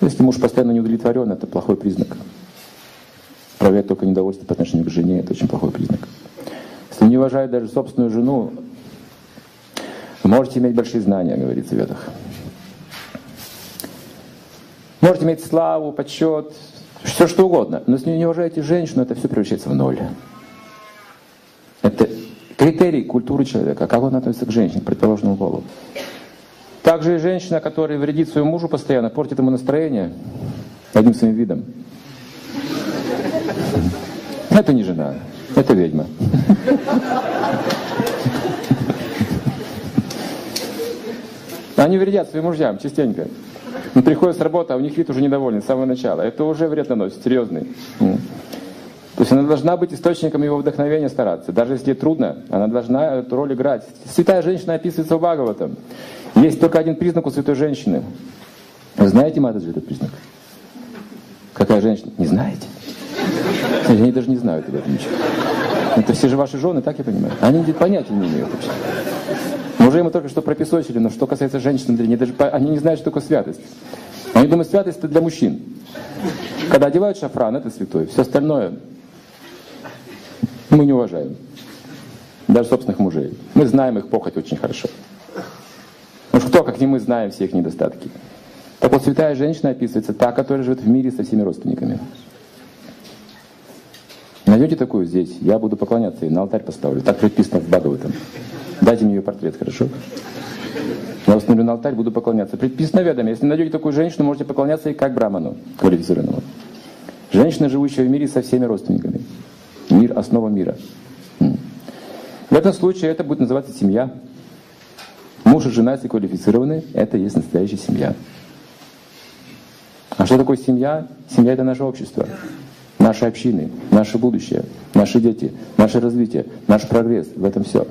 Если муж постоянно не удовлетворен, это плохой признак. Проявляет только недовольство по отношению к жене, это очень плохой признак. Если не уважает даже собственную жену, можете иметь большие знания, говорится в Ветах. Можете иметь славу, почет, все что угодно. Но если не уважаете женщину, это все превращается в ноль. Это критерий культуры человека, как он относится к женщине, к противоположному полу. Также и женщина, которая вредит своему мужу постоянно, портит ему настроение одним своим видом. Это не жена, это ведьма. Они вредят своим мужьям частенько. Он приходит с работы, а у них вид уже недовольный с самого начала. Это уже вред наносит, серьезный. То есть она должна быть источником его вдохновения стараться. Даже если трудно, она должна эту роль играть. Святая женщина описывается в Бхагаватам. Есть только один признак у святой женщины. Вы знаете, Матаджи, этот признак? Какая женщина? Не знаете? Они даже не знают об этом ничего. Это все же ваши жены, так я понимаю? Они понятия не имеют вообще. Мы уже ему только что пропесочили, но что касается женщин, они, даже, они не знают, что такое святость. Они думают, святость это для мужчин. Когда одевают шафран, это святой. Все остальное мы не уважаем. Даже собственных мужей. Мы знаем их похоть очень хорошо. Кто, как не мы, знаем все их недостатки. Так вот, святая женщина описывается та, которая живет в мире со всеми родственниками. Найдете такую здесь, я буду поклоняться ей, на алтарь поставлю. Так предписано в Бхагаватам. Дайте мне ее портрет, хорошо? Я установлю на алтарь, буду поклоняться. Предписано ведами. Если найдете такую женщину, можете поклоняться ей как браману квалифицированному. Женщина, живущая в мире со всеми родственниками. Мир – основа мира. В этом случае это будет называться семья. Муж и жена, если квалифицированы, это и есть настоящая семья. А что такое семья? Семья — это наше общество, наши общины, наше будущее, наши дети, наше развитие, наш прогресс. В этом все.